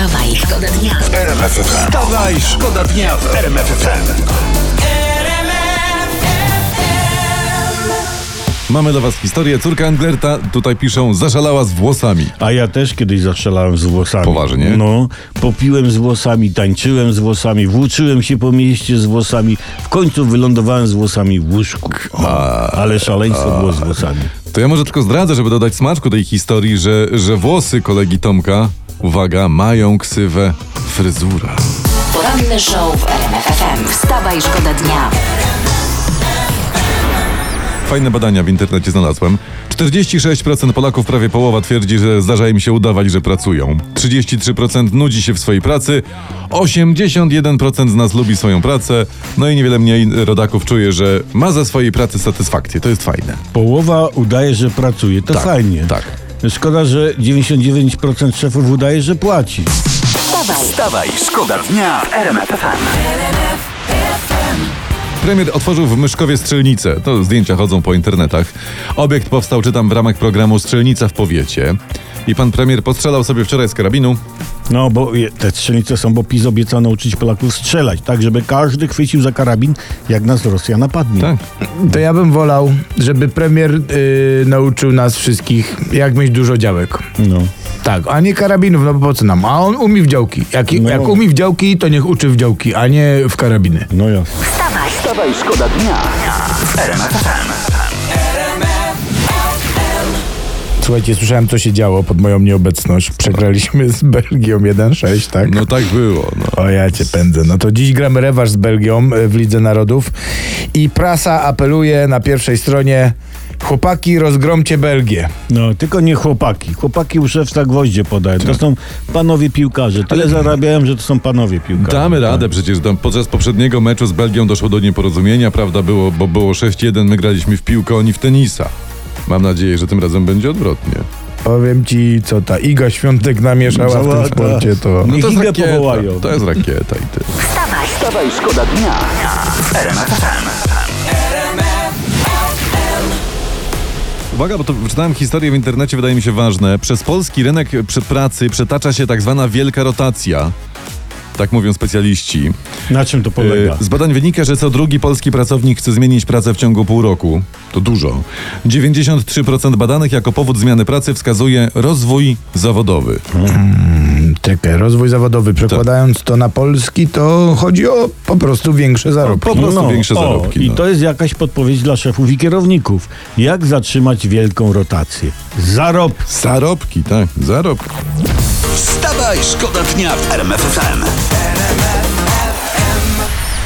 Wstawaj, szkoda dnia. Wstawaj, szkoda dnia w RMF FM. Mamy dla was historię. Córka Anglerta, tutaj piszą, zaszalała z włosami. A ja też kiedyś zastrzelałem z włosami. Poważnie? No, popiłem z włosami, tańczyłem z włosami, włóczyłem się po mieście z włosami. W końcu wylądowałem z włosami w łóżku. O, ale szaleństwo było z włosami. To ja może tylko zdradzę, żeby dodać smaczku tej historii, że, że włosy kolegi Tomka, uwaga, mają ksywę fryzura. Poranny show w RMF FM. Wstawaj, szkoda dnia. Fajne badania w internecie znalazłem. 46% Polaków, prawie połowa twierdzi, że zdarza im się udawać, że pracują. 33% nudzi się w swojej pracy. 81% z nas lubi swoją pracę. No i niewiele mniej rodaków czuje, że ma ze swojej pracy satysfakcję. To jest fajne. Połowa udaje, że pracuje. To Tak, fajnie. tak. Szkoda, że 99% szefów udaje, że płaci. Wstawaj, Wstawaj, szkoda dnia w RMF FM. Premier otworzył w Myszkowie strzelnicę. To zdjęcia chodzą po internetach. Obiekt powstał, czytam, w ramach programu Strzelnica w powiecie. I pan premier postrzelał sobie wczoraj z karabinu. No, bo te strzelnice są, bo PiS obiecał nauczyć Polaków strzelać, tak żeby każdy chwycił za karabin, jak nas Rosja napadnie. Tak. To ja bym wolał, żeby premier y, nauczył nas wszystkich, jak mieć dużo działek. No. Tak, a nie karabinów, no bo po co nam? A on umie w działki. Jak, No. jak umie w działki, to niech uczy w działki, a nie w karabiny. No ja. wstawaj, Wstawaj, szkoda dnia w Słuchajcie, słyszałem, co się działo pod moją nieobecność. Przegraliśmy z Belgią 1-6, tak? No tak było. No. O ja cię pędzę. No to dziś gramy rewanż z Belgią y, w Lidze Narodów i prasa apeluje na pierwszej stronie chłopaki, rozgromcie Belgię. No, tylko nie chłopaki. Chłopaki u szewca gwoździe podają. To są panowie piłkarze. Tyle zarabiają, że to są panowie piłkarze. Damy radę przecież. Tam podczas poprzedniego meczu z Belgią doszło do nieporozumienia, prawda? Było, bo było 6-1, my graliśmy w piłkę, oni w tenisa. Mam nadzieję, że tym razem będzie odwrotnie. Powiem ci, co ta Iga Świątek namieszała w tym sporcie, to... Niech to jest Igę rakieta. powołają. To jest rakieta i ty. wstawaj, Wstawaj, szkoda dnia. Uwaga, bo to wyczytałem historię w internecie, wydaje mi się ważne. Przez polski rynek przed pracy przetacza się tak zwana wielka rotacja. Tak mówią specjaliści. Na czym to polega? E, Z badań wynika, że co drugi polski pracownik chce zmienić pracę w ciągu pół roku. To dużo. 93% badanych jako powód zmiany pracy wskazuje rozwój zawodowy. Czekaj, rozwój zawodowy. Przekładając to na polski, to chodzi o po prostu większe zarobki. Po prostu większe o, zarobki. I no. to jest jakaś podpowiedź dla szefów i kierowników. Jak zatrzymać wielką rotację? Zarob. Zarobki, tak, zarobki. Wstawaj, szkoda dnia w RMF FM.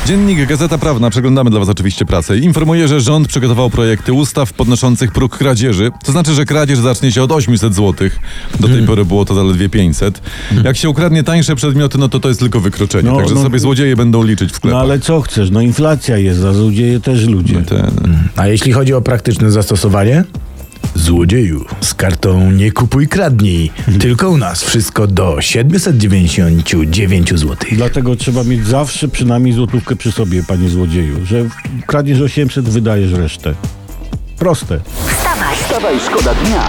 Dziennik Gazeta Prawna, przeglądamy dla Was oczywiście pracę, informuje, że rząd przygotował projekty ustaw podnoszących próg kradzieży. To znaczy, że kradzież zacznie się od 800 zł. Do tej pory było to zaledwie 500. Jak się ukradnie tańsze przedmioty, no to to jest tylko wykroczenie. No, Także no. sobie złodzieje będą liczyć w No sklepach. ale co chcesz? No inflacja jest, a złodzieje też ludzie. Ten, A jeśli chodzi o praktyczne zastosowanie? Złodzieju, z kartą nie kupuj, kradnij. Tylko u nas wszystko do 799 zł. Dlatego trzeba mieć zawsze przynajmniej złotówkę przy sobie, panie złodzieju, że kradziesz 800, wydajesz resztę. Proste. wstawaj, Wstawaj, szkoda dnia.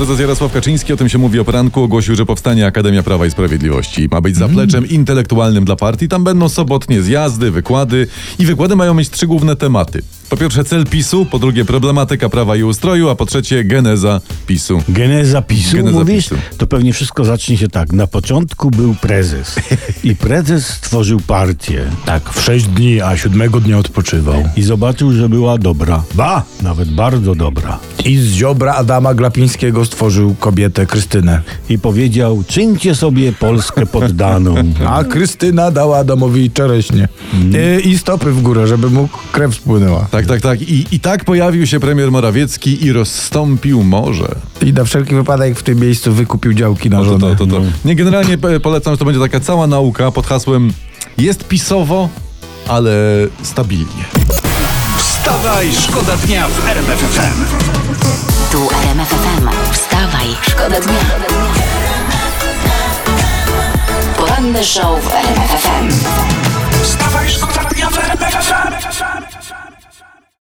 Prezes Jarosław Kaczyński, o tym się mówi o poranku, ogłosił, że powstanie Akademia Prawa i Sprawiedliwości. Ma być zapleczem intelektualnym dla partii. Tam będą sobotnie zjazdy, wykłady i wykłady mają mieć trzy główne tematy. Po pierwsze cel PiSu, po drugie problematyka prawa i ustroju, a po trzecie geneza PiSu. Geneza PiSu, Geneza mówisz? PiSu. To pewnie wszystko zacznie się tak. Na początku był prezes i prezes stworzył partię Tak, w 6 dni, a siódmego dnia odpoczywał. i zobaczył, że była dobra. Ba! Nawet bardzo dobra. I z ziobra Adama Glapińskiego stworzył kobietę Krystynę. I powiedział, czyńcie sobie Polskę poddaną. A Krystyna dała Adamowi czereśnie. I, I stopy w górę, żeby mu krew spłynęła. Tak, tak, tak. I, I tak pojawił się premier Morawiecki i rozstąpił morze. I na wszelki wypadek w tym miejscu wykupił działki na No to, żonę. to, to, to. Nie, generalnie pe- polecam, że to będzie taka cała nauka pod hasłem jest pisowo, ale stabilnie. Wstawaj, szkoda dnia w RMF FM. tu RMF FM. Wstawaj, szkoda dnia. Poranny show w RMF FM. Wstawaj, szkoda dnia w RMF FM.